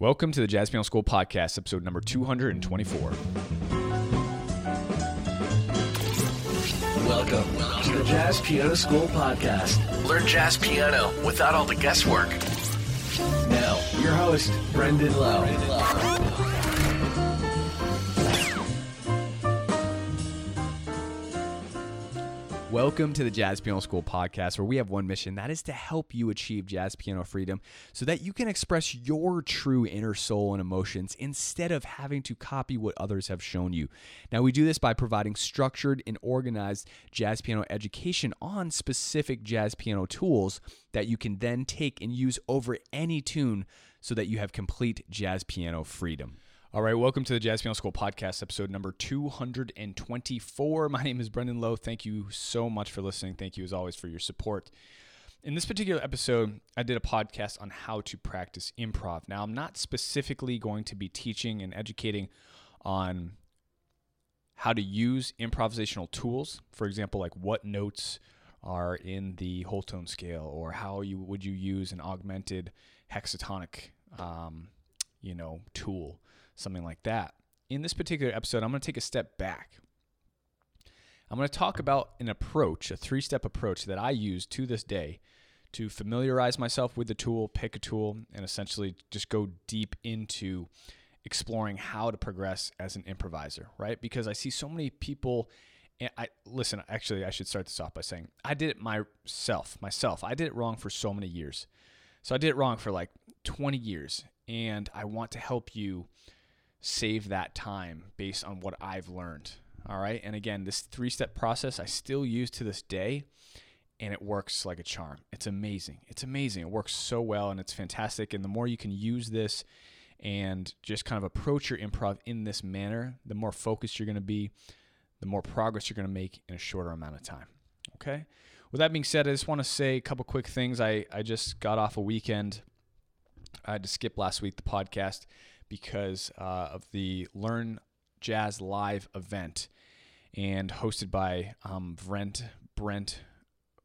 Welcome to the Jazz Piano School Podcast, episode number 224. Welcome to the Jazz Piano School Podcast. Learn jazz piano without all the guesswork. Now, your host, Brendan Lowe. Welcome to the Jazz Piano School podcast, where we have one mission that is to help you achieve jazz piano freedom so that you can express your true inner soul and emotions instead of having to copy what others have shown you. Now, we do this by providing structured and organized jazz piano education on specific jazz piano tools that you can then take and use over any tune so that you have complete jazz piano freedom. All right, welcome to the Jazz Piano School podcast, episode number 224. My name is Brendan Lowe. Thank you so much for listening. Thank you, as always, for your support. In this particular episode, I did a podcast on how to practice improv. Now, I'm not specifically going to be teaching and educating on how to use improvisational tools. For example, like what notes are in the whole tone scale, or how you would you use an augmented hexatonic, um, you know, tool something like that. In this particular episode, I'm going to take a step back. I'm going to talk about an approach, a three step approach that I use to this day to familiarize myself with the tool, pick a tool, and essentially just go deep into exploring how to progress as an improviser, right? Because I see so many people. And I listen, actually, I should start this off by saying I did it myself, myself. I did it wrong for so many years. So I did it wrong for like 20 years. And I want to help you save that time based on what I've learned. All right. And again, this three step process I still use to this day and it works like a charm. It's amazing. It's amazing. It works so well and it's fantastic. And the more you can use this and just kind of approach your improv in this manner, the more focused you're going to be, the more progress you're going to make in a shorter amount of time. Okay. With that being said, I just want to say a couple quick things. I, I just got off a weekend. I had to skip last week the podcast because uh, of the Learn Jazz Live event and hosted by um, Brent Brent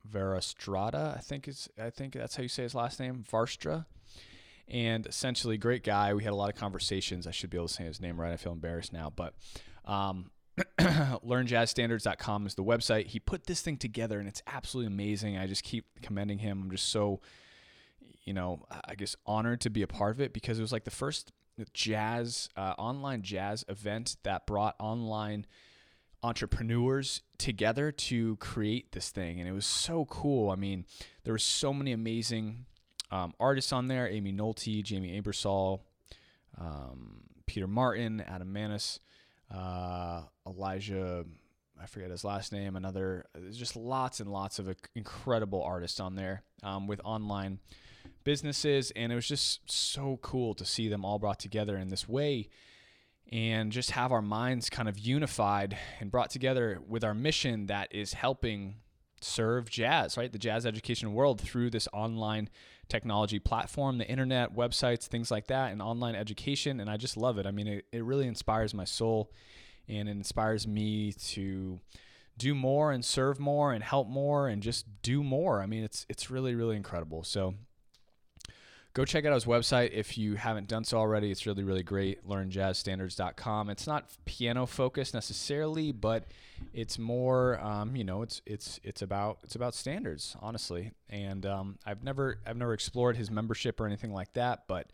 Verastrada. I think is I think that's how you say his last name, Varstra. And essentially, great guy. We had a lot of conversations. I should be able to say his name right. I feel embarrassed now, but um, learnjazzstandards.com is the website. He put this thing together, and it's absolutely amazing. I just keep commending him. I'm just so, you know, I guess honored to be a part of it because it was like the first jazz uh, online jazz event that brought online entrepreneurs together to create this thing. And it was so cool. I mean there were so many amazing um, artists on there. Amy nolte Jamey Aebersold um, peter martin Adam Maness uh, elijah i forget his last name another there's just lots and lots of incredible artists on there um, with online businesses, and it was just so cool to see them all brought together in this way and just have our minds kind of unified and brought together with our mission that is helping serve jazz, right? The jazz education world through this online technology platform, the internet, websites, things like that, and online education. And I just love it. I mean, it, it really inspires my soul and it inspires me to do more and serve more and help more and just do more. I mean, it's it's really really incredible. So go check out his website if you haven't done so already. It's really, really great. LearnJazzStandards.com. It's not piano focused necessarily, but it's more, um, you know, it's it's it's about it's about standards, honestly. And um, I've never I've never explored his membership or anything like that, but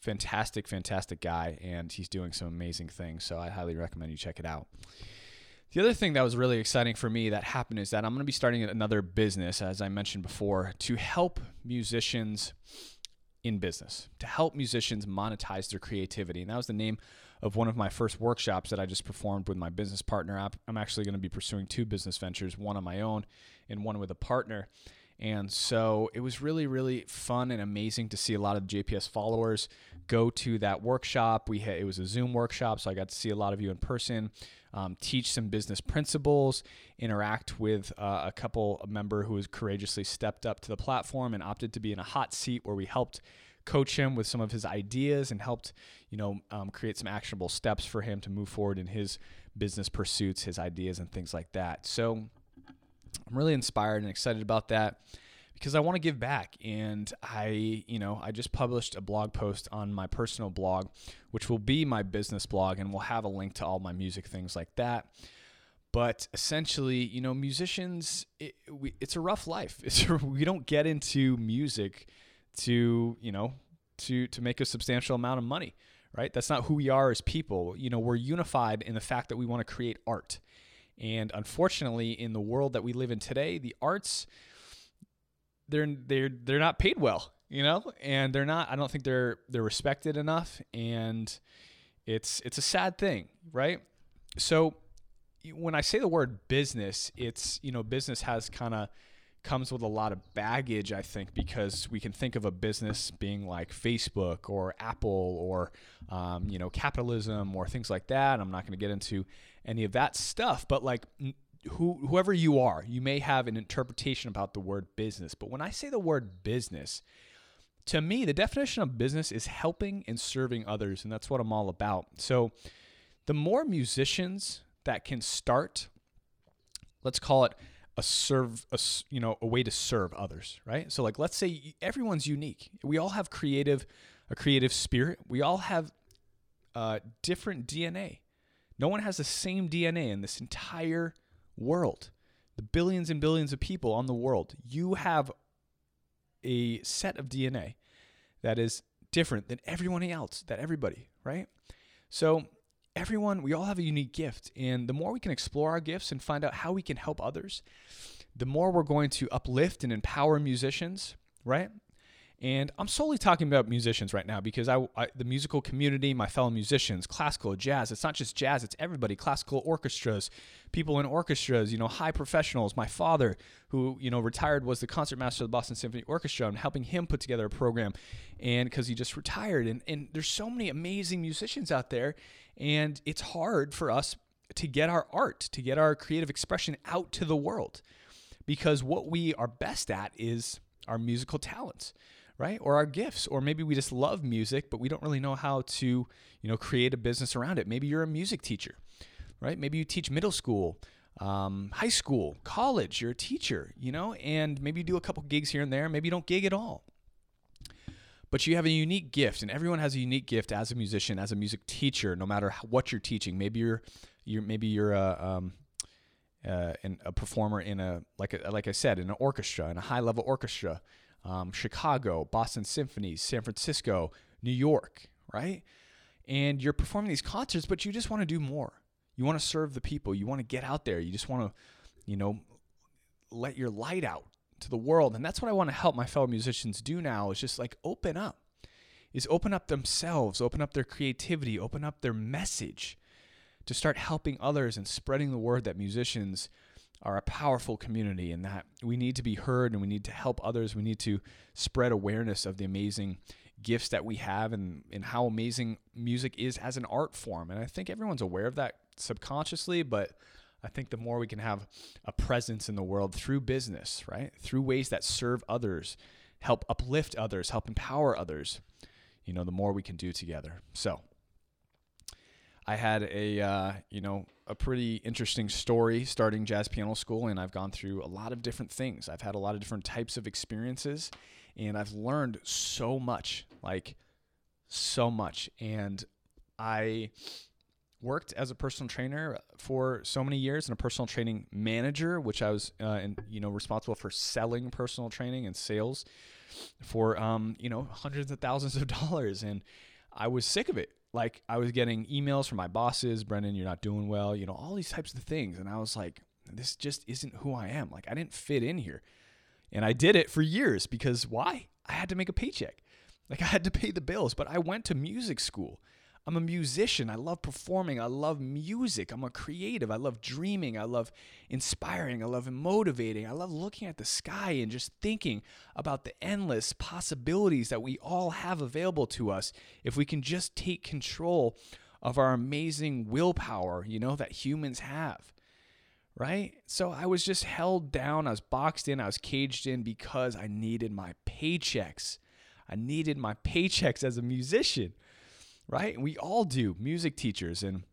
fantastic, fantastic guy, and he's doing some amazing things. So I highly recommend you check it out. The other thing that was really exciting for me that happened is that I'm going to be starting another business, as I mentioned before, to help musicians in business to help musicians monetize their creativity. And that was the name of one of my first workshops that I just performed with my business partner. I'm actually going to be pursuing two business ventures, one on my own and one with a partner. And so it was really, really fun and amazing to see a lot of the JPS followers go to that workshop. We had, it was a Zoom workshop, so I got to see a lot of you in person, um, teach some business principles, interact with uh, a couple a member who has courageously stepped up to the platform and opted to be in a hot seat where we helped coach him with some of his ideas and helped you know um, create some actionable steps for him to move forward in his business pursuits, his ideas, and things like that. So I'm really inspired and excited about that because I want to give back. And I, you know, I just published a blog post on my personal blog, which will be my business blog, and we'll have a link to all my music things like that. But essentially, you know, musicians, it, we, it's a rough life. It's we don't get into music to, you know, to to make a substantial amount of money, right? That's not who we are as people. You know, we're unified in the fact that we want to create art. And unfortunately, in the world that we live in today, the arts they're they're they're not paid well, you know, and they're not. I don't think they're they're respected enough, and it's it's a sad thing, right? So when I say the word business, it's you know business has kind of comes with a lot of baggage, I think, because we can think of a business being like Facebook or Apple or um, you know capitalism or things like that. I'm not going to get into any of that stuff, but like who, whoever you are, you may have an interpretation about the word business. But when I say the word business, to me, the definition of business is helping and serving others, and that's what I'm all about. So, the more musicians that can start, let's call it a serve, a, you know, a way to serve others, right? So, like, let's say everyone's unique. We all have creative, a creative spirit. We all have uh, different DNA. No one has the same DNA in this entire world, the billions and billions of people on the world, you have a set of DNA that is different than everyone else, that everybody, right? So, everyone, we all have a unique gift. And the more we can explore our gifts and find out how we can help others, the more we're going to uplift and empower musicians, right? And I'm solely talking about musicians right now because I, I, the musical community, my fellow musicians, classical, jazz, it's not just jazz, it's everybody, classical orchestras, people in orchestras, you know, high professionals. My father, who, you know, retired was the concertmaster of the Boston Symphony Orchestra. I'm helping him put together a program and because he just retired and and there's so many amazing musicians out there and it's hard for us to get our art, to get our creative expression out to the world because what we are best at is our musical talents right? Or our gifts, or maybe we just love music, but we don't really know how to, you know, create a business around it. Maybe you're a music teacher, right? Maybe you teach middle school, um, high school, college. You're a teacher, you know, and maybe you do a couple gigs here and there. Maybe you don't gig at all. But you have a unique gift, and everyone has a unique gift as a musician, as a music teacher. No matter what you're teaching, maybe you're, you're maybe you're a um, uh, a performer in a like a, like I said in an orchestra, in a high level orchestra um, Chicago, Boston Symphony, San Francisco, New York, right? And you're performing these concerts, but you just want to do more. You want to serve the people. You want to get out there. You just want to, you know, let your light out to the world. And that's what I want to help my fellow musicians do now is just like open up, is open up themselves, open up their creativity, open up their message to start helping others and spreading the word that musicians are a powerful community and that we need to be heard and we need to help others. We need to spread awareness of the amazing gifts that we have and, and how amazing music is as an art form. And I think everyone's aware of that subconsciously, but I think the more we can have a presence in the world through business, right? Through ways that serve others, help uplift others, help empower others, you know, the more we can do together. So I had a, uh, you know, a pretty interesting story starting jazz piano school, and I've gone through a lot of different things. I've had a lot of different types of experiences, and I've learned so much like, so much. And I worked as a personal trainer for so many years and a personal training manager, which I was, uh, and, you know, responsible for selling personal training and sales for, um, you know, hundreds of thousands of dollars. And I was sick of it like I was getting emails from my bosses, Brendan, you're not doing well, you know, all these types of things. And I was like, this just isn't who I am. Like I didn't fit in here. And I did it for years because why? I had to make a paycheck. Like I had to pay the bills, but I went to music school. I'm a musician. I love performing. I love music. I'm a creative. I love dreaming. I love inspiring. I love motivating. I love looking at the sky and just thinking about the endless possibilities that we all have available to us if we can just take control of our amazing willpower, you know, that humans have. Right? So I was just held down. I was boxed in. I was caged in because I needed my paychecks. I needed my paychecks as a musician right? We all do, music teachers. And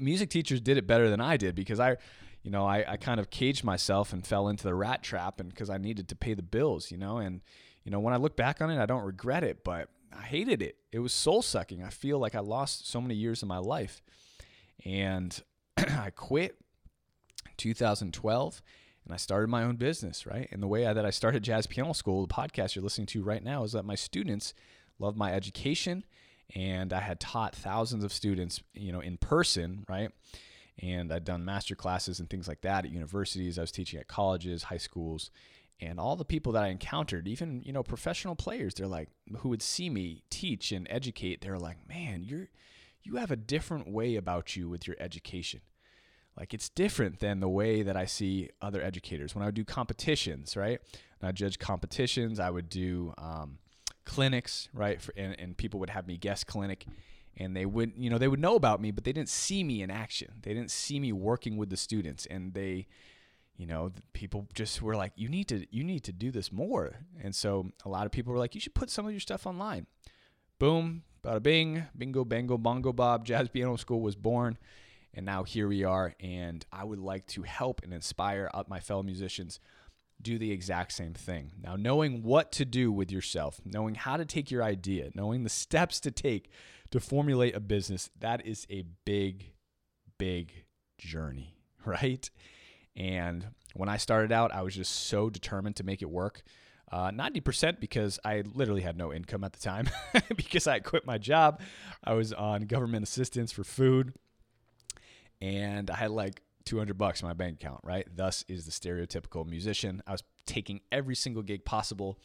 music teachers did it better than I did because I, you know, I, I kind of caged myself and fell into the rat trap and because I needed to pay the bills, you know, and you know, when I look back on it, I don't regret it, but I hated it. It was soul sucking. I feel like I lost so many years of my life. And I quit 2012 and I started my own business, right? And the way I, that I started Jazz Piano School, the podcast you're listening to right now, is that my students love my education and I had taught thousands of students, you know, in person, right? And I'd done master classes and things like that at universities. I was teaching at colleges, high schools, and all the people that I encountered, even you know professional players, they're like who would see me teach and educate. They're like, man, you're you have a different way about you with your education. Like it's different than the way that I see other educators. When I would do competitions, right? And I judge competitions. I would do um, clinics, right? For, and, and people would have me guest clinic, and they would, you know, they would know about me, but they didn't see me in action. They didn't see me working with the students, and they you know people just were like you need to you need to do this more and so a lot of people were like you should put some of your stuff online boom bada bing bingo bango bongo bob jazz piano school was born and now here we are and i would like to help and inspire my fellow musicians do the exact same thing now knowing what to do with yourself knowing how to take your idea knowing the steps to take to formulate a business that is a big big journey right and when I started out, I was just so determined to make it work. Uh, 90% because I literally had no income at the time because I quit my job. I was on government assistance for food and I had like 200 bucks in my bank account, right? Thus is the stereotypical musician. I was taking every single gig possible.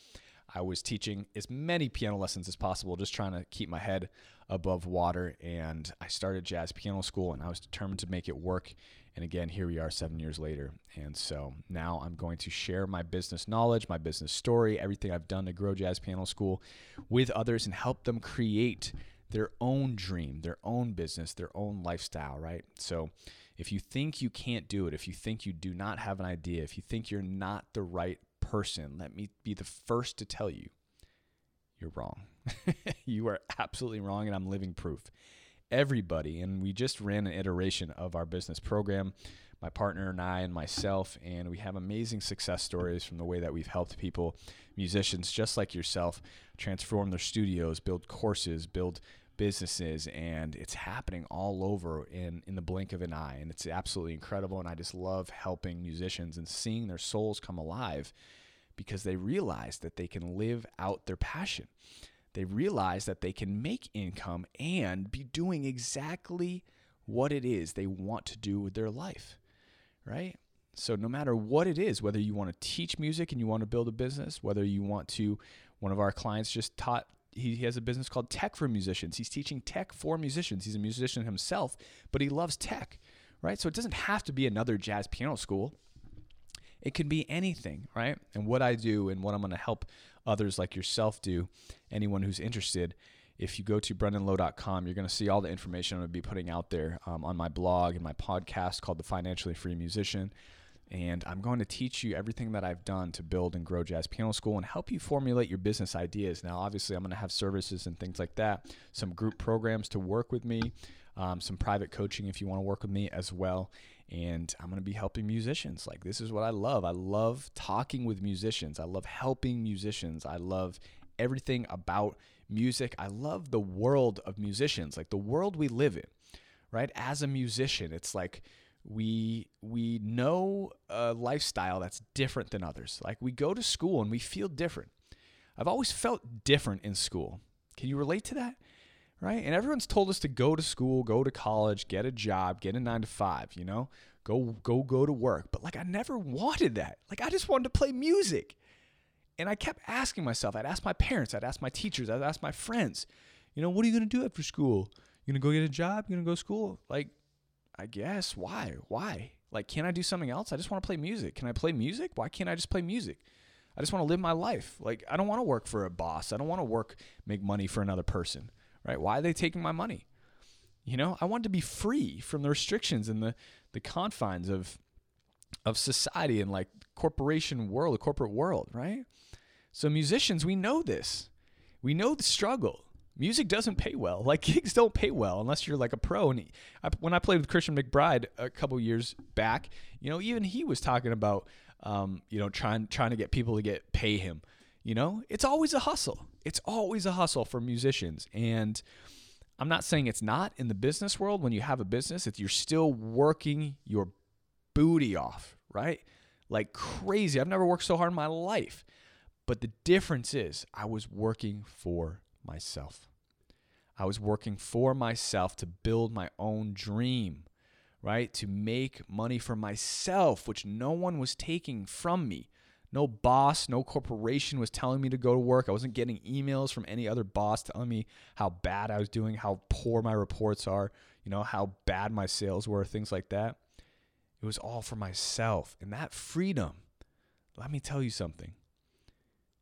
I was teaching as many piano lessons as possible, just trying to keep my head above water. And I started jazz piano school and I was determined to make it work. And again, here we are seven years later. And so now I'm going to share my business knowledge, my business story, everything I've done to grow Jazz Piano School with others and help them create their own dream, their own business, their own lifestyle, right? So if you think you can't do it, if you think you do not have an idea, if you think you're not the right person, let me be the first to tell you you're wrong. you are absolutely wrong, and I'm living proof everybody. And we just ran an iteration of our business program, my partner and I and myself, and we have amazing success stories from the way that we've helped people, musicians just like yourself, transform their studios, build courses, build businesses and it's happening all over in in the blink of an eye and it's absolutely incredible and I just love helping musicians and seeing their souls come alive because they realize that they can live out their passion they realize that they can make income and be doing exactly what it is they want to do with their life, right? So, no matter what it is, whether you want to teach music and you want to build a business, whether you want to, one of our clients just taught, he has a business called Tech for Musicians. He's teaching tech for musicians. He's a musician himself, but he loves tech, right? So, it doesn't have to be another jazz piano school. It can be anything, right? And what I do and what I'm going to help others like yourself do, anyone who's interested, if you go to brendanlowe.com, you're going to see all the information I'm going to be putting out there um, on my blog and my podcast called The Financially Free Musician. And I'm going to teach you everything that I've done to build and grow Jazz Piano School and help you formulate your business ideas. Now, obviously, I'm going to have services and things like that, some group programs to work with me, um, some private coaching if you want to work with me as well and I'm going to be helping musicians. Like, this is what I love. I love talking with musicians, I love helping musicians, I love everything about music. I love the world of musicians, like the world we live in, right? As a musician, it's like, we we know a lifestyle that's different than others. Like we go to school and we feel different. I've always felt different in school. Can you relate to that? right? And everyone's told us to go to school, go to college, get a job, get a 9 to 5, you know? Go go go to work. But like I never wanted that. Like I just wanted to play music. And I kept asking myself, I'd ask my parents, I'd ask my teachers, I'd ask my friends, you know, what are you going to do after school? You going to go get a job? You going to go to school? Like I guess why? Why? Like can I do something else? I just want to play music. Can I play music? Why can't I just play music? I just want to live my life. Like I don't want to work for a boss. I don't want to work make money for another person right? Why are they taking my money? You know, I want to be free from the restrictions and the, the confines of of society and like corporation world, the corporate world, right? So musicians, we know this. We know the struggle. Music doesn't pay well. Like gigs don't pay well unless you're like a pro. And he, I, when I played with Christian McBride a couple years back, you know, even he was talking about, um, you know, trying trying to get people to get pay him. You know, it's always a hustle. It's always a hustle for musicians. And I'm not saying it's not in the business world. When you have a business, you're still working your booty off, right? Like crazy. I've never worked so hard in my life. But the difference is, I was working for myself. I was working for myself to build my own dream, right? To make money for myself, which no one was taking from me. No boss, no corporation was telling me to go to work. I wasn't getting emails from any other boss telling me how bad I was doing, how poor my reports are, you know, how bad my sales were, things like that. It was all for myself. And that freedom, let me tell you something,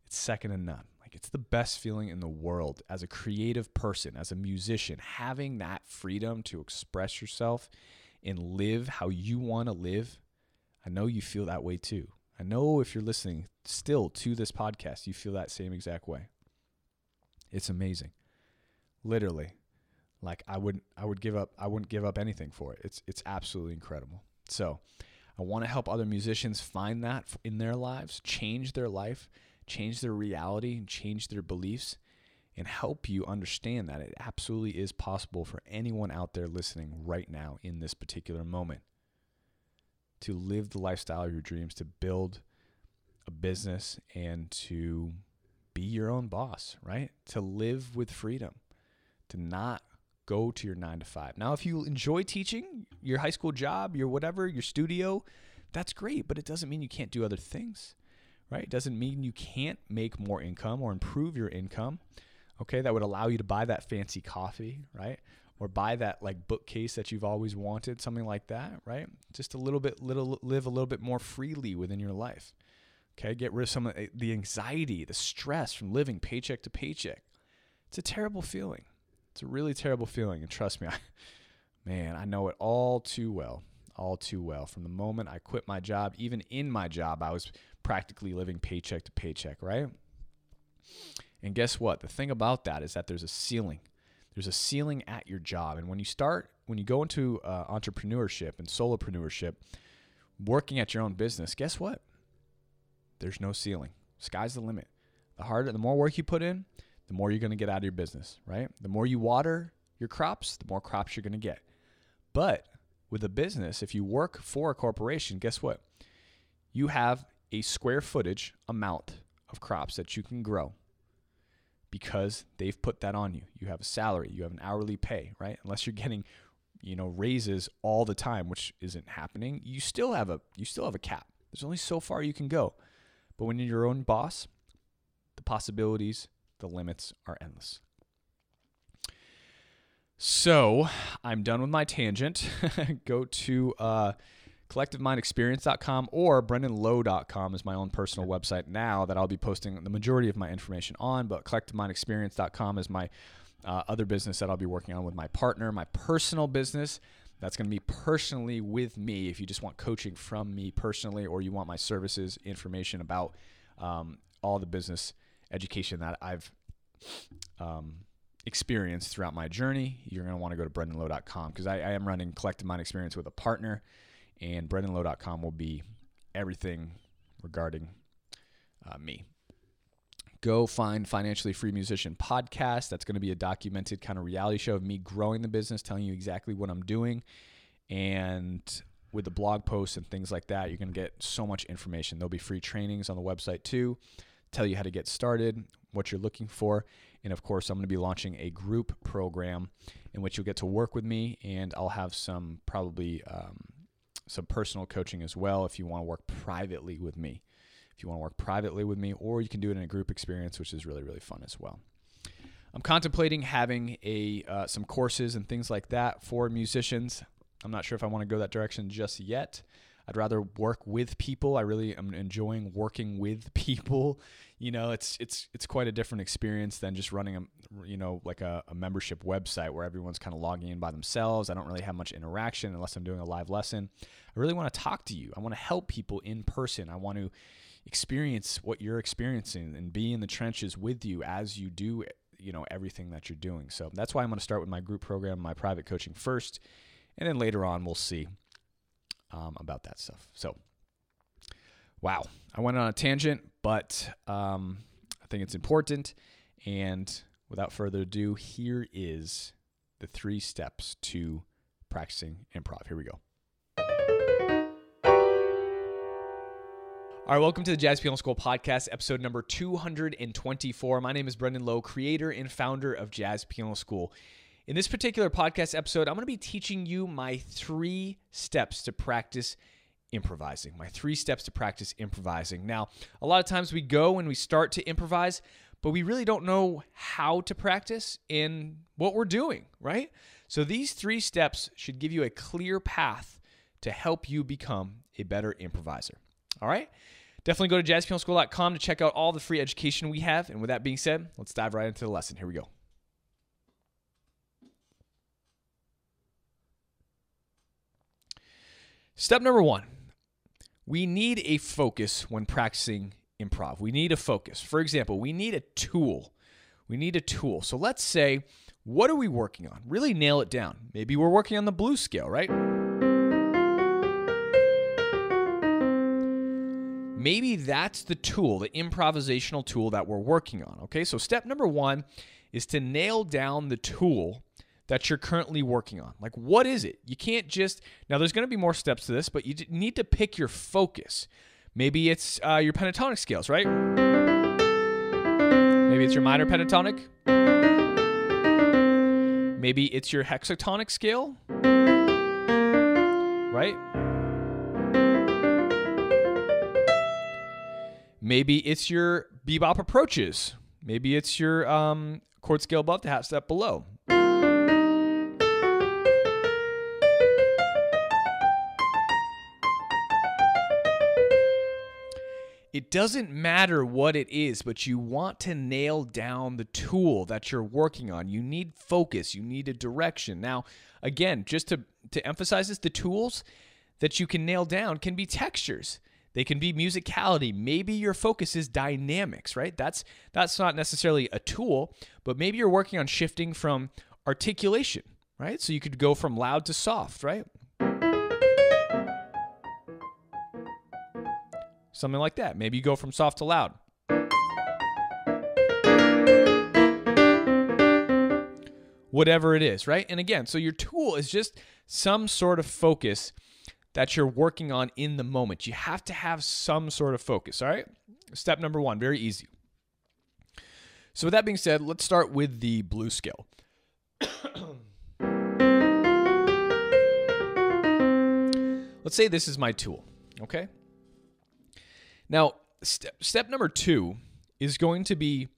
it's second to none. It's the best feeling in the world as a creative person, as a musician, having that freedom to express yourself and live how you want to live. I know you feel that way too. I know if you're listening still to this podcast, you feel that same exact way. It's amazing. Literally. Like I wouldn't I would give up I wouldn't give up anything for it. It's it's absolutely incredible. So, I want to help other musicians find that in their lives, change their life, change their reality, and change their beliefs and help you understand that it absolutely is possible for anyone out there listening right now in this particular moment to live the lifestyle of your dreams, to build a business and to be your own boss, right? To live with freedom, to not go to your nine to five. Now, if you enjoy teaching, your high school job, your whatever, your studio, that's great, but it doesn't mean you can't do other things, right? It doesn't mean you can't make more income or improve your income. Okay, that would allow you to buy that fancy coffee, right? or buy that like bookcase that you've always wanted, something like that, right? Just a little bit, little live a little bit more freely within your life. Okay, get rid of some of the anxiety, the stress from living paycheck to paycheck. It's a terrible feeling. It's a really terrible feeling, and trust me, I, man, I know it all too well, all too well. From the moment I quit my job, even in my job, I was practically living paycheck to paycheck, right? And guess what? The thing about that is that there's a ceiling there's a ceiling at your job. And when you start, when you go into uh, entrepreneurship and solopreneurship, working at your own business, guess what? There's no ceiling. Sky's the limit. The harder, the more work you put in, the more you're going to get out of your business, right? The more you water your crops, the more crops you're going to get. But with a business, if you work for a corporation, guess what? You have a square footage amount of crops that you can grow because they've put that on you. You have a salary, you have an hourly pay, right? Unless you're getting, you know, raises all the time, which isn't happening, you still have a you still have a cap. There's only so far you can go. But when you're your own boss, the possibilities, the limits are endless. So I'm done with my tangent. Go to uh, collectivemindexperience.com or brendanlowe.com is my own personal website now that I'll be posting the majority of my information on. But collectivemindexperience.com is my uh, other business that I'll be working on with my partner, my personal business. That's going to be personally with me if you just want coaching from me personally or you want my services, information about um, all the business education that I've um, experienced throughout my journey. You're going to want to go to brendanlowe.com because I, I am running Collective Mind Experience with a partner and brendanlowe.com will be everything regarding uh, me. Go find Financially Free Musician podcast. That's going to be a documented kind of reality show of me growing the business, telling you exactly what I'm doing. And with the blog posts and things like that, you're going to get so much information. There'll be free trainings on the website too, tell you how to get started, what you're looking for. And of course, I'm going to be launching a group program in which you'll get to work with me, and I'll have some probably um, some personal coaching as well if you want to work privately with me. If you want to work privately with me, or you can do it in a group experience, which is really, really fun as well. I'm contemplating having a uh, some courses and things like that for musicians. I'm not sure if I want to go that direction just yet. I'd rather work with people. I really am enjoying working with people. You know, it's it's it's quite a different experience than just running a you know like a, a membership website where everyone's kind of logging in by themselves. I don't really have much interaction unless I'm doing a live lesson. I really want to talk to you. I want to help people in person. I want to experience what you're experiencing and be in the trenches with you as you do you know everything that you're doing. So that's why I'm going to start with my group program, my private coaching first, and then later on we'll see um, about that stuff. So, wow, I went on a tangent, but um, I think it's important. And without further ado, here is the three steps to practicing improv. Here we go. All right, welcome to the Jazz Piano School podcast, episode number 224. My name is Brendan Lowe, creator and founder of Jazz Piano School. In this particular podcast episode, I'm going to be teaching you my three steps to practice improvising. My three steps to practice improvising. Now, a lot of times we go and we start to improvise, but we really don't know how to practice in what we're doing, right? So these three steps should give you a clear path to help you become a better improviser. All right? Definitely go to jazzpianoschool.com to check out all the free education we have. And with that being said, let's dive right into the lesson. Here we go. Step number one we need a focus when practicing improv. We need a focus. For example, we need a tool. We need a tool. So let's say, what are we working on? Really nail it down. Maybe we're working on the blues scale, right? maybe that's the tool, the improvisational tool that we're working on. Okay, so step number one is to nail down the tool that you're currently working on. Like, what is it? You can't just, now there's going to be more steps to this, but you need to pick your focus. Maybe it's uh, your pentatonic scales, right? Maybe it's your minor pentatonic. Maybe it's your hexatonic scale, right? Maybe it's your bebop approaches. Maybe it's your um, chord scale above the half step below. It doesn't matter what it is, but you want to nail down the tool that you're working on. You need focus, you need a direction. Now, again, just to, to emphasize this, the tools that you can nail down can be textures. They can be musicality. Maybe your focus is dynamics, right? That's that's not necessarily a tool, but maybe you're working on shifting from articulation, right? So you could go from loud to soft, right? Something like that. Maybe you go from soft to loud. Whatever it is, right? And again, so your tool is just some sort of focus that you're working on in the moment. You have to have some sort of focus, all right? Step number one, very easy. So, with that being said, let's start with the blue scale. let's say this is my tool, okay? Now, step, step number two is going to be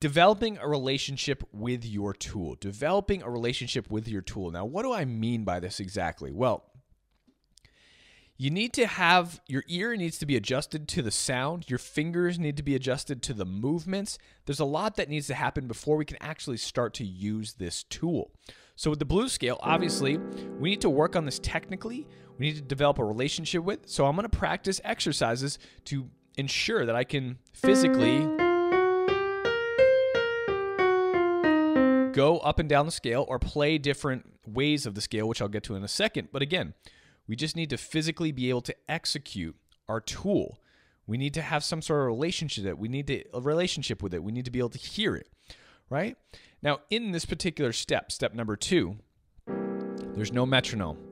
developing a relationship with your tool. Developing a relationship with your tool. Now, what do I mean by this exactly? Well, you need to have your ear needs to be adjusted to the sound, your fingers need to be adjusted to the movements. There's a lot that needs to happen before we can actually start to use this tool. So, with the blue scale, obviously, we need to work on this technically. We need to develop a relationship with. So, I'm going to practice exercises to ensure that I can physically go up and down the scale or play different ways of the scale, which I'll get to in a second. But again, we just need to physically be able to execute our tool. We need to have some sort of relationship that we need to a relationship with it. We need to be able to hear it, right? Now, in this particular step, step number 2, there's no metronome.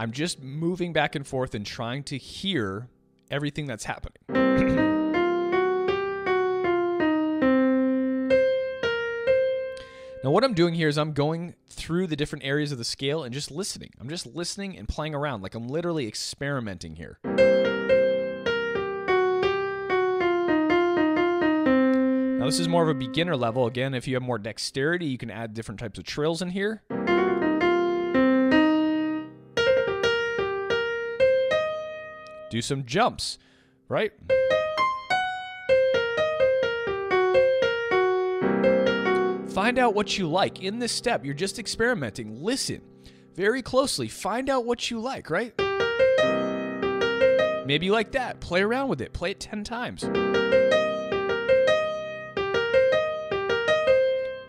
I'm just moving back and forth and trying to hear everything that's happening. Now, what I'm doing here is I'm going through the different areas of the scale and just listening. I'm just listening and playing around, like I'm literally experimenting here. Now, this is more of a beginner level. Again, if you have more dexterity, you can add different types of trills in here. Do some jumps, right? Find out what you like. In this step, you're just experimenting. Listen very closely. Find out what you like, right? Maybe you like that. Play around with it. Play it 10 times.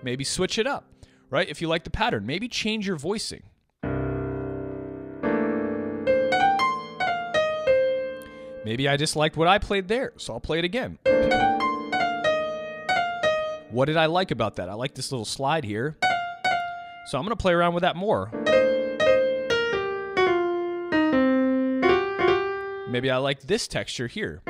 maybe switch it up, right? If you like the pattern, maybe change your voicing. Maybe I just liked what I played there, so I'll play it again. What did I like about that? I like this little slide here. So I'm going to play around with that more. Maybe I like this texture here.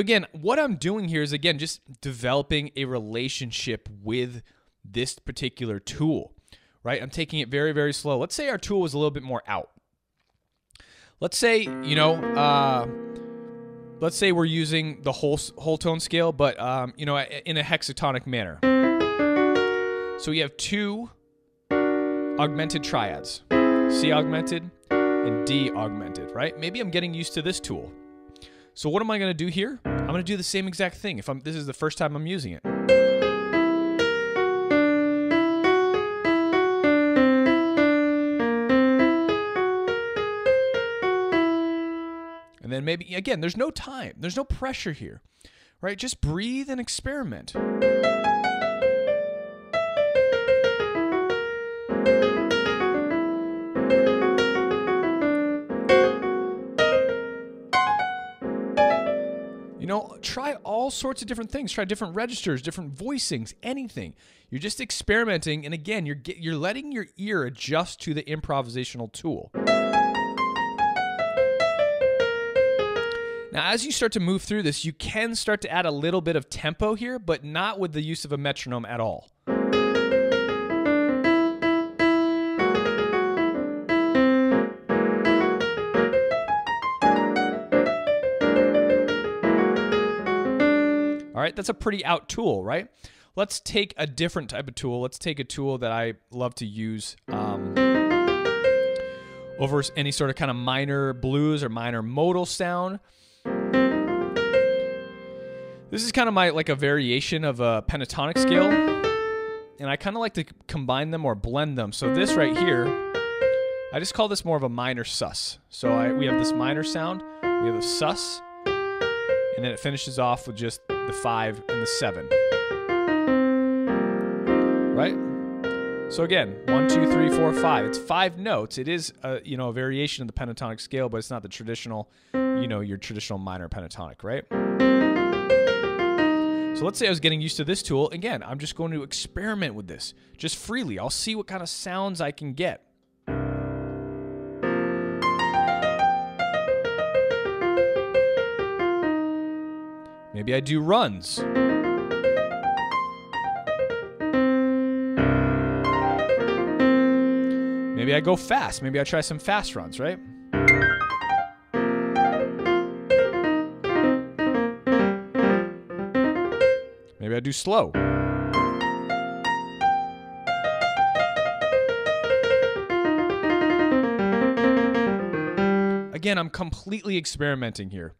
So again, what I'm doing here is again just developing a relationship with this particular tool, right? I'm taking it very, very slow. Let's say our tool was a little bit more out. Let's say, you know, uh, let's say we're using the whole whole tone scale, but um, you know, in a hexatonic manner. So we have two augmented triads, C augmented and D augmented, right? Maybe I'm getting used to this tool. So what am I going to do here? I'm going to do the same exact thing if I'm this is the first time I'm using it. And then maybe again, there's no time. There's no pressure here. Right? Just breathe and experiment. Try all sorts of different things. Try different registers, different voicings, anything. You're just experimenting, and again, you're you're letting your ear adjust to the improvisational tool. Now, as you start to move through this, you can start to add a little bit of tempo here, but not with the use of a metronome at all. Right, that's a pretty out tool, right? Let's take a different type of tool. Let's take a tool that I love to use um, over any sort of kind of minor blues or minor modal sound. This is kind of my like a variation of a pentatonic scale, and I kind of like to combine them or blend them. So this right here, I just call this more of a minor sus. So I, we have this minor sound, we have a sus, and then it finishes off with just the five, and the seven. Right? So again, one, two, three, four, five. It's five notes. It is a you know a variation of the pentatonic scale, but it's not the traditional, you know, your traditional minor pentatonic, right? So let's say I was getting used to this tool. Again, I'm just going to experiment with this just freely. I'll see what kind of sounds I can get. Maybe I do runs. Maybe I go fast. Maybe I try some fast runs, right? Maybe I do slow. Again, I'm completely experimenting here.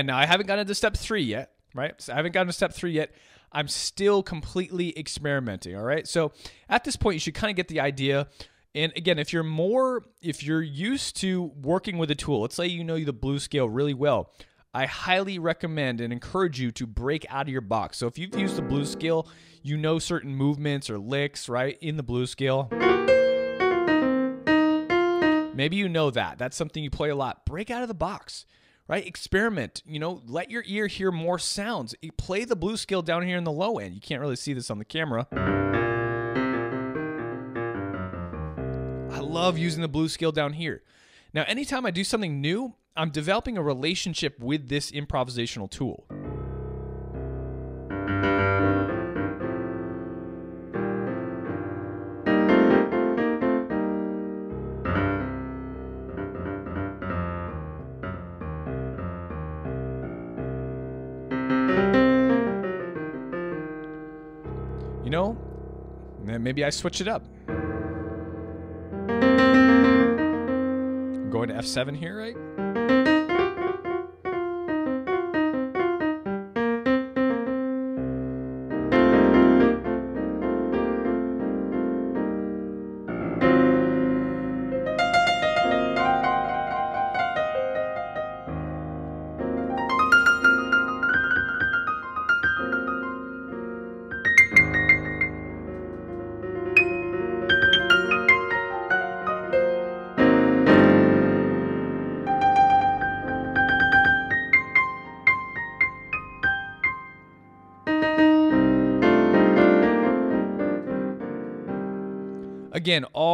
Again, now I haven't gotten to step three yet, right? So I haven't gotten to step three yet. I'm still completely experimenting, all right? So at this point, you should kind of get the idea. And again, if you're more, if you're used to working with a tool, let's say you know the blues scale really well, I highly recommend and encourage you to break out of your box. So if you've used the blues scale, you know certain movements or licks, right, in the blues scale. Maybe you know that. That's something you play a lot. Break out of the box right? Experiment, you know, let your ear hear more sounds. Play the blues scale down here in the low end. You can't really see this on the camera. I love using the blues scale down here. Now, anytime I do something new, I'm developing a relationship with this improvisational tool. Maybe I switch it up. I'm going to F7 here, right?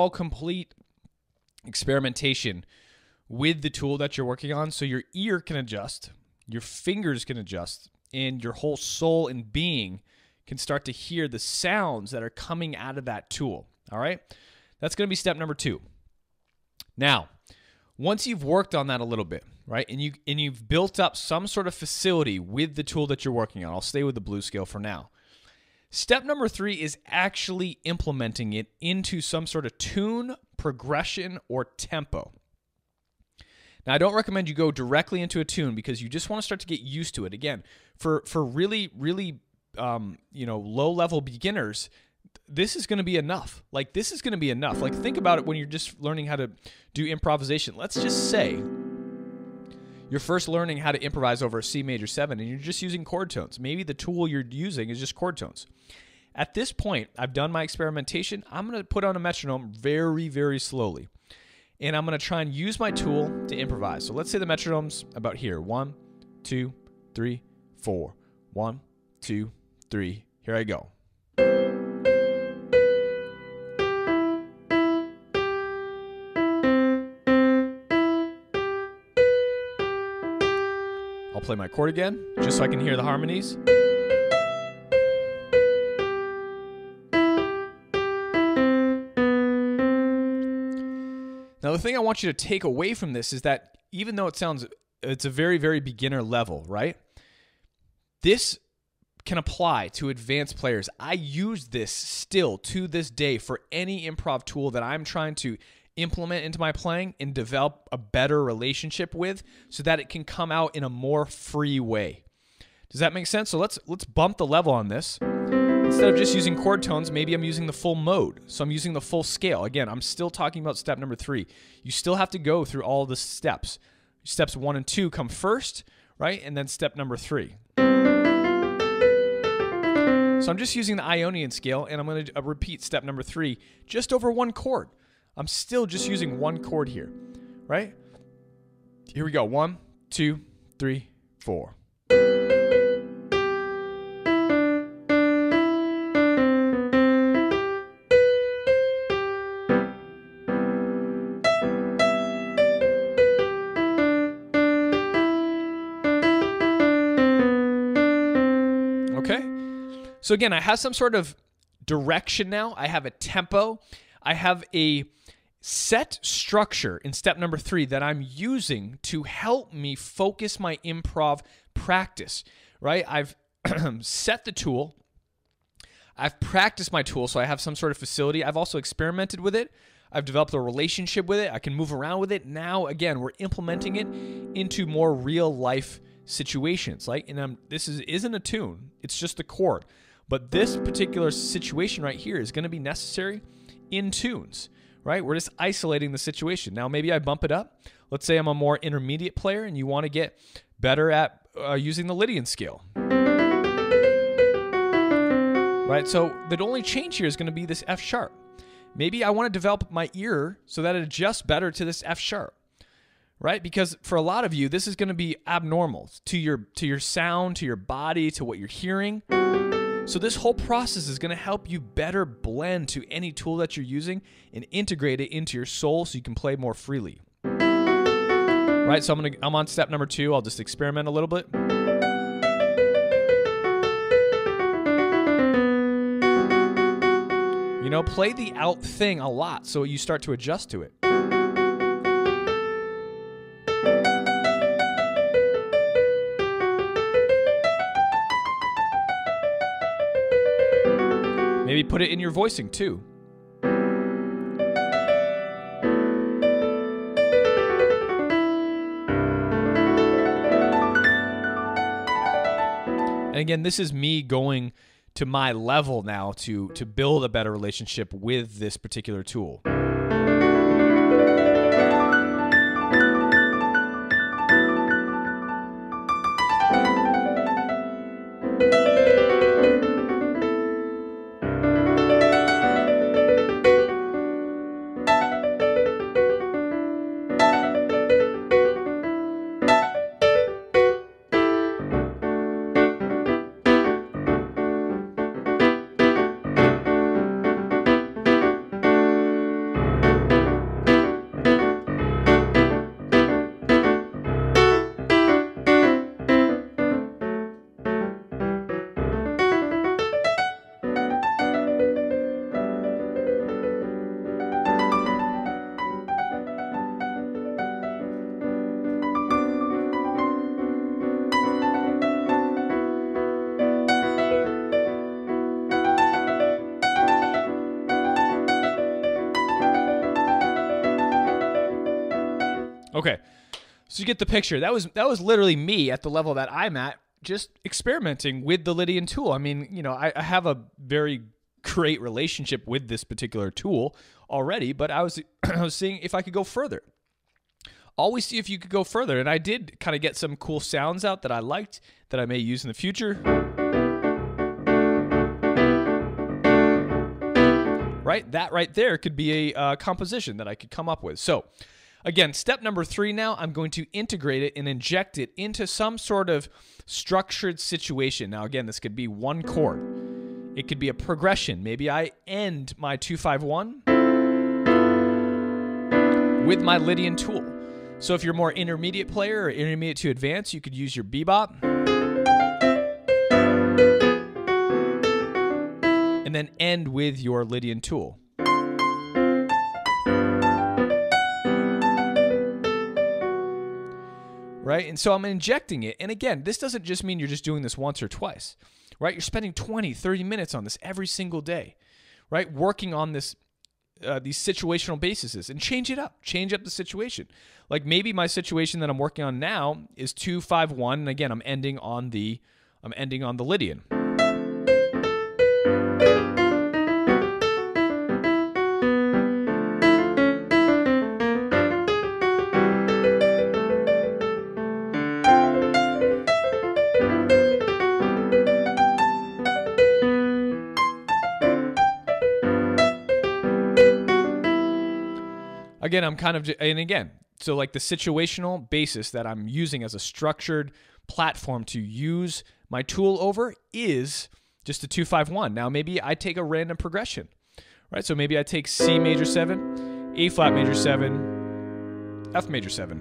All complete experimentation with the tool that you're working on so your ear can adjust, your fingers can adjust, and your whole soul and being can start to hear the sounds that are coming out of that tool. All right? That's going to be step number 2. Now, once you've worked on that a little bit, right? And you and you've built up some sort of facility with the tool that you're working on. I'll stay with the blues scale for now. Step number three is actually implementing it into some sort of tune, progression, or tempo. Now, I don't recommend you go directly into a tune because you just want to start to get used to it. Again, for for really really um, you know low level beginners, this is going to be enough. Like this is going to be enough. Like think about it when you're just learning how to do improvisation. Let's just say you're first learning how to improvise over a C major 7 and you're just using chord tones. Maybe the tool you're using is just chord tones. At this point, I've done my experimentation. I'm going to put on a metronome very, very slowly. And I'm going to try and use my tool to improvise. So let's say the metronome's about here. One, two, three, four. One, two, three. Here I go. Play my chord again, just so I can hear the harmonies. Now, the thing I want you to take away from this is that even though it sounds, it's a very, very beginner level, right? This can apply to advanced players. I use this still to this day for any improv tool that I'm trying to implement into my playing and develop a better relationship with so that it can come out in a more free way. Does that make sense? So let's let's bump the level on this. Instead of just using chord tones, maybe I'm using the full mode. So I'm using the full scale. Again, I'm still talking about step number 3. You still have to go through all the steps. Steps 1 and 2 come first, right? And then step number 3. So I'm just using the Ionian scale and I'm going to uh, repeat step number 3 just over one chord. I'm still just using one chord here, right? Here we go. One, two, three, four. Okay. So again, I have some sort of direction now. I have a tempo. I have a set structure in step number three that I'm using to help me focus my improv practice, right? I've set the tool, I've practiced my tool, so I have some sort of facility. I've also experimented with it. I've developed a relationship with it. I can move around with it. Now, again, we're implementing it into more real life situations. Like, and I'm, this is isn't a tune; it's just a chord. But this particular situation right here is going to be necessary in tunes, right? We're just isolating the situation. Now, maybe I bump it up. Let's say I'm a more intermediate player and you want to get better at uh, using the Lydian scale. Right? So the only change here is going to be this F sharp. Maybe I want to develop my ear so that it adjusts better to this F sharp. Right? Because for a lot of you, this is going to be abnormal to your to your sound, to your body, to what you're hearing. So, this whole process is going to help you better blend to any tool that you're using and integrate it into your soul so you can play more freely. Right? So, I'm, gonna, I'm on step number two. I'll just experiment a little bit. You know, play the out thing a lot so you start to adjust to it. Put it in your voicing too. And again, this is me going to my level now to to build a better relationship with this particular tool. So you get the picture. That was that was literally me at the level that I'm at, just experimenting with the Lydian tool. I mean, you know, I, I have a very great relationship with this particular tool already, but I was I was seeing if I could go further. Always see if you could go further, and I did kind of get some cool sounds out that I liked that I may use in the future. Right, that right there could be a uh, composition that I could come up with. So. Again, step number three now, I'm going to integrate it and inject it into some sort of structured situation. Now, again, this could be one chord, it could be a progression. Maybe I end my 251 with my Lydian tool. So if you're more intermediate player or intermediate to advanced, you could use your bebop. And then end with your Lydian tool. Right? And so I'm injecting it. And again, this doesn't just mean you're just doing this once or twice, right? You're spending 20, 30 minutes on this every single day, right? Working on this uh, these situational bases and change it up, change up the situation. Like maybe my situation that I'm working on now is 251 and again, I'm ending on the I'm ending on the Lydian. Again, I'm kind of, and again, so like the situational basis that I'm using as a structured platform to use my tool over is just a 251. Now, maybe I take a random progression, right? So maybe I take C major 7, A flat major 7, F major 7.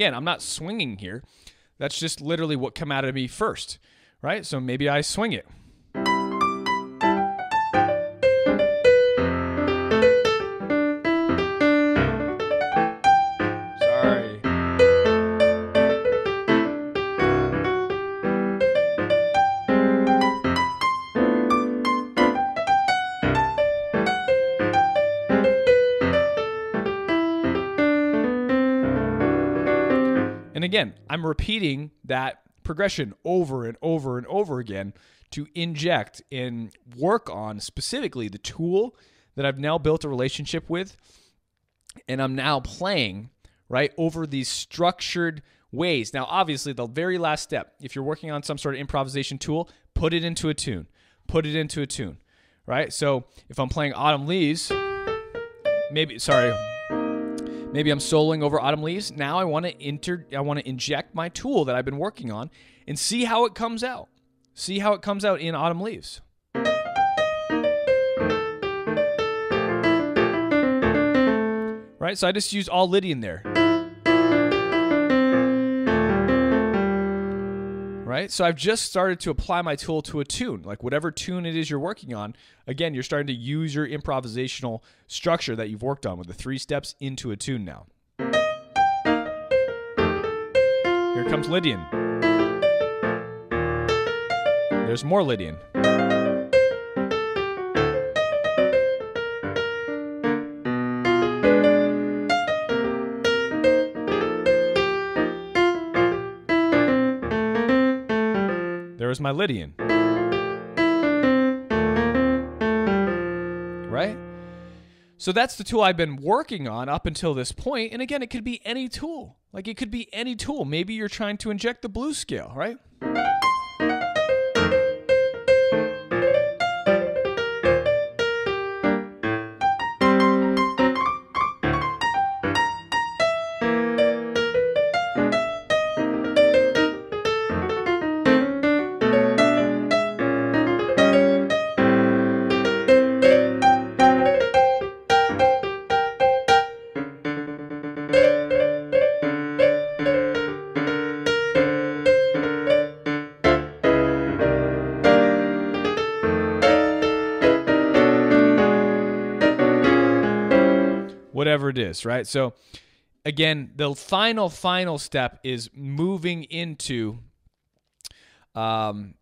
Again, I'm not swinging here. That's just literally what come out of me first, right? So maybe I swing it. Repeating that progression over and over and over again to inject and work on specifically the tool that I've now built a relationship with. And I'm now playing, right, over these structured ways. Now, obviously, the very last step, if you're working on some sort of improvisation tool, put it into a tune. Put it into a tune, right? So if I'm playing Autumn Leaves, maybe, sorry, Maybe I'm soloing over autumn leaves. Now I want to enter I want to inject my tool that I've been working on and see how it comes out. See how it comes out in autumn leaves. Right? So I just use all Lydian there. Mm-hmm. right? So I've just started to apply my tool to a tune, like whatever tune it is you're working on. Again, you're starting to use your improvisational structure that you've worked on with the three steps into a tune now. Here comes Lydian. There's more Lydian. Is my Lydian. Right? So that's the tool I've been working on up until this point. And again, it could be any tool. Like it could be any tool. Maybe you're trying to inject the blues scale, right? Whatever it is, right? So again, the final final step is moving into um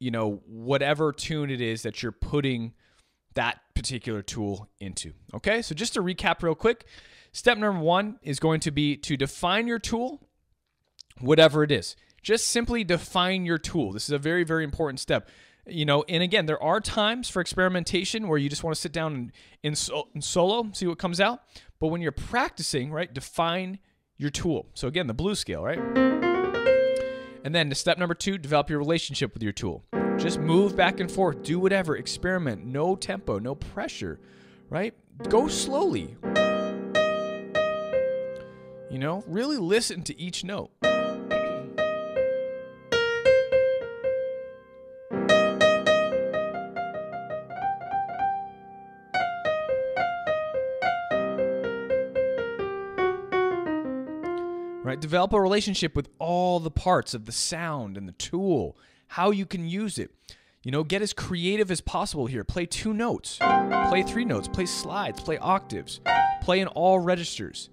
you know whatever tune it is that you're putting that particular tool into. Okay? So just to recap real quick, step number 1 is going to be to define your tool whatever it is. Just simply define your tool. This is a very very important step you know and again there are times for experimentation where you just want to sit down and in solo see what comes out but when you're practicing right define your tool. So again the blues scale right? And then to step number two develop your relationship with your tool. Just move back and forth do whatever experiment no tempo no pressure right? Go slowly. You know really listen to each note right? Develop a relationship with all the parts of the sound and the tool, how you can use it. You know, get as creative as possible here. Play two notes, play three notes, play slides, play octaves, play in all registers,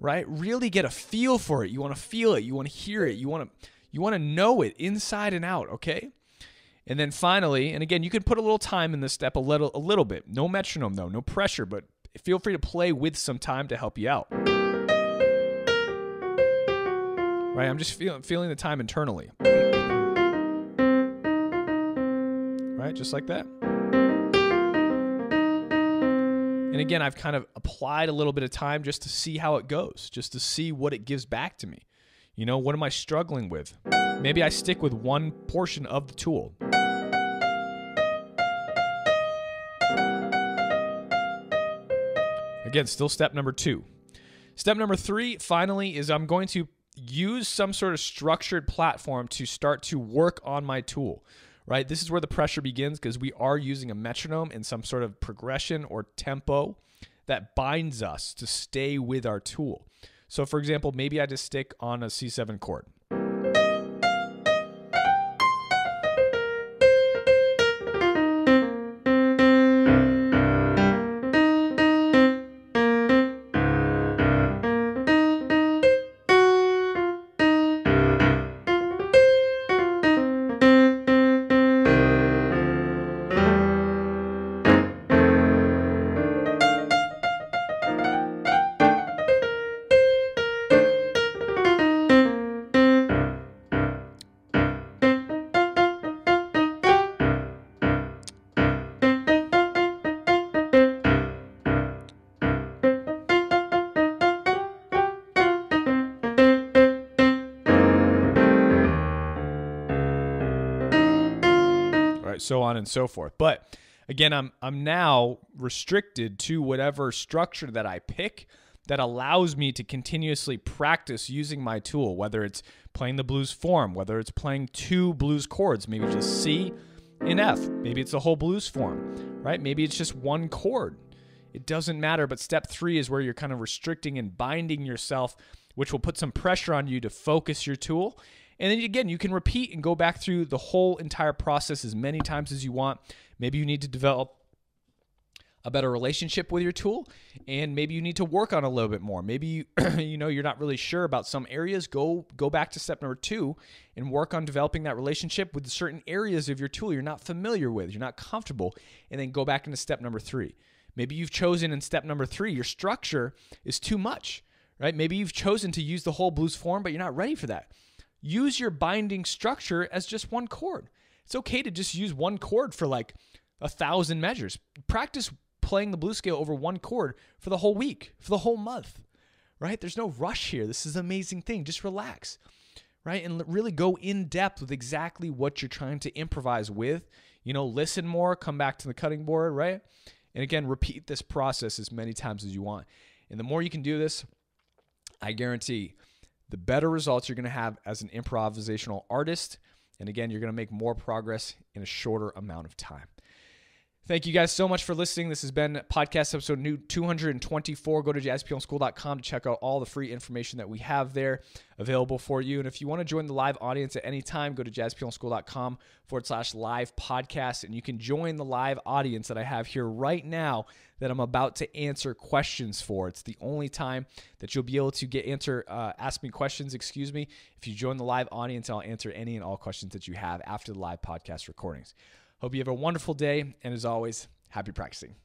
right? Really get a feel for it. You want to feel it, you want to hear it, you want to you want to know it inside and out, okay? And then finally, and again, you can put a little time in this step a little a little bit. No metronome though, no pressure, but feel free to play with some time to help you out. Right? I'm just feeling feeling the time internally. Right? Just like that. And again, I've kind of applied a little bit of time just to see how it goes, just to see what it gives back to me. You know, what am I struggling with? Maybe I stick with one portion of the tool. Again, still step number two. Step number three, finally, is I'm going to use some sort of structured platform to start to work on my tool right? This is where the pressure begins because we are using a metronome and some sort of progression or tempo that binds us to stay with our tool. So for example maybe i just stick on a c7 chord on and so forth. But again, I'm I'm now restricted to whatever structure that I pick that allows me to continuously practice using my tool, whether it's playing the blues form, whether it's playing two blues chords, maybe just C and F, maybe it's the whole blues form, right? Maybe it's just one chord. It doesn't matter, but step three is where you're kind of restricting and binding yourself, which will put some pressure on you to focus your tool. And then again, you can repeat and go back through the whole entire process as many times as you want. Maybe you need to develop a better relationship with your tool and maybe you need to work on a little bit more. Maybe you, you know you're not really sure about some areas. Go go back to step number 2 and work on developing that relationship with certain areas of your tool you're not familiar with you're not comfortable and then go back into step number 3 maybe you've chosen in step number 3 your structure is too much right? Maybe you've chosen to use the whole blues form but you're not ready for that use your binding structure as just one chord it's okay to just use one chord for like a thousand measures practice playing the blues scale over one chord for the whole week, for the whole month, right? There's no rush here. This is an amazing thing. Just relax, right? And really go in depth with exactly what you're trying to improvise with. You know, listen more, come back to the cutting board, right? And again, repeat this process as many times as you want. And the more you can do this, I guarantee the better results you're going to have as an improvisational artist. And again, you're going to make more progress in a shorter amount of time. Thank you guys so much for listening. This has been podcast episode new 224. Go to jazzpianoschool.com to check out all the free information that we have there available for you. And if you want to join the live audience at any time, go to jazzpianoschool.com forward slash live podcast. And you can join the live audience that I have here right now that I'm about to answer questions for. It's the only time that you'll be able to get answer, uh, ask me questions, excuse me. If you join the live audience, I'll answer any and all questions that you have after the live podcast recordings. Hope you have a wonderful day. And as always, happy practicing.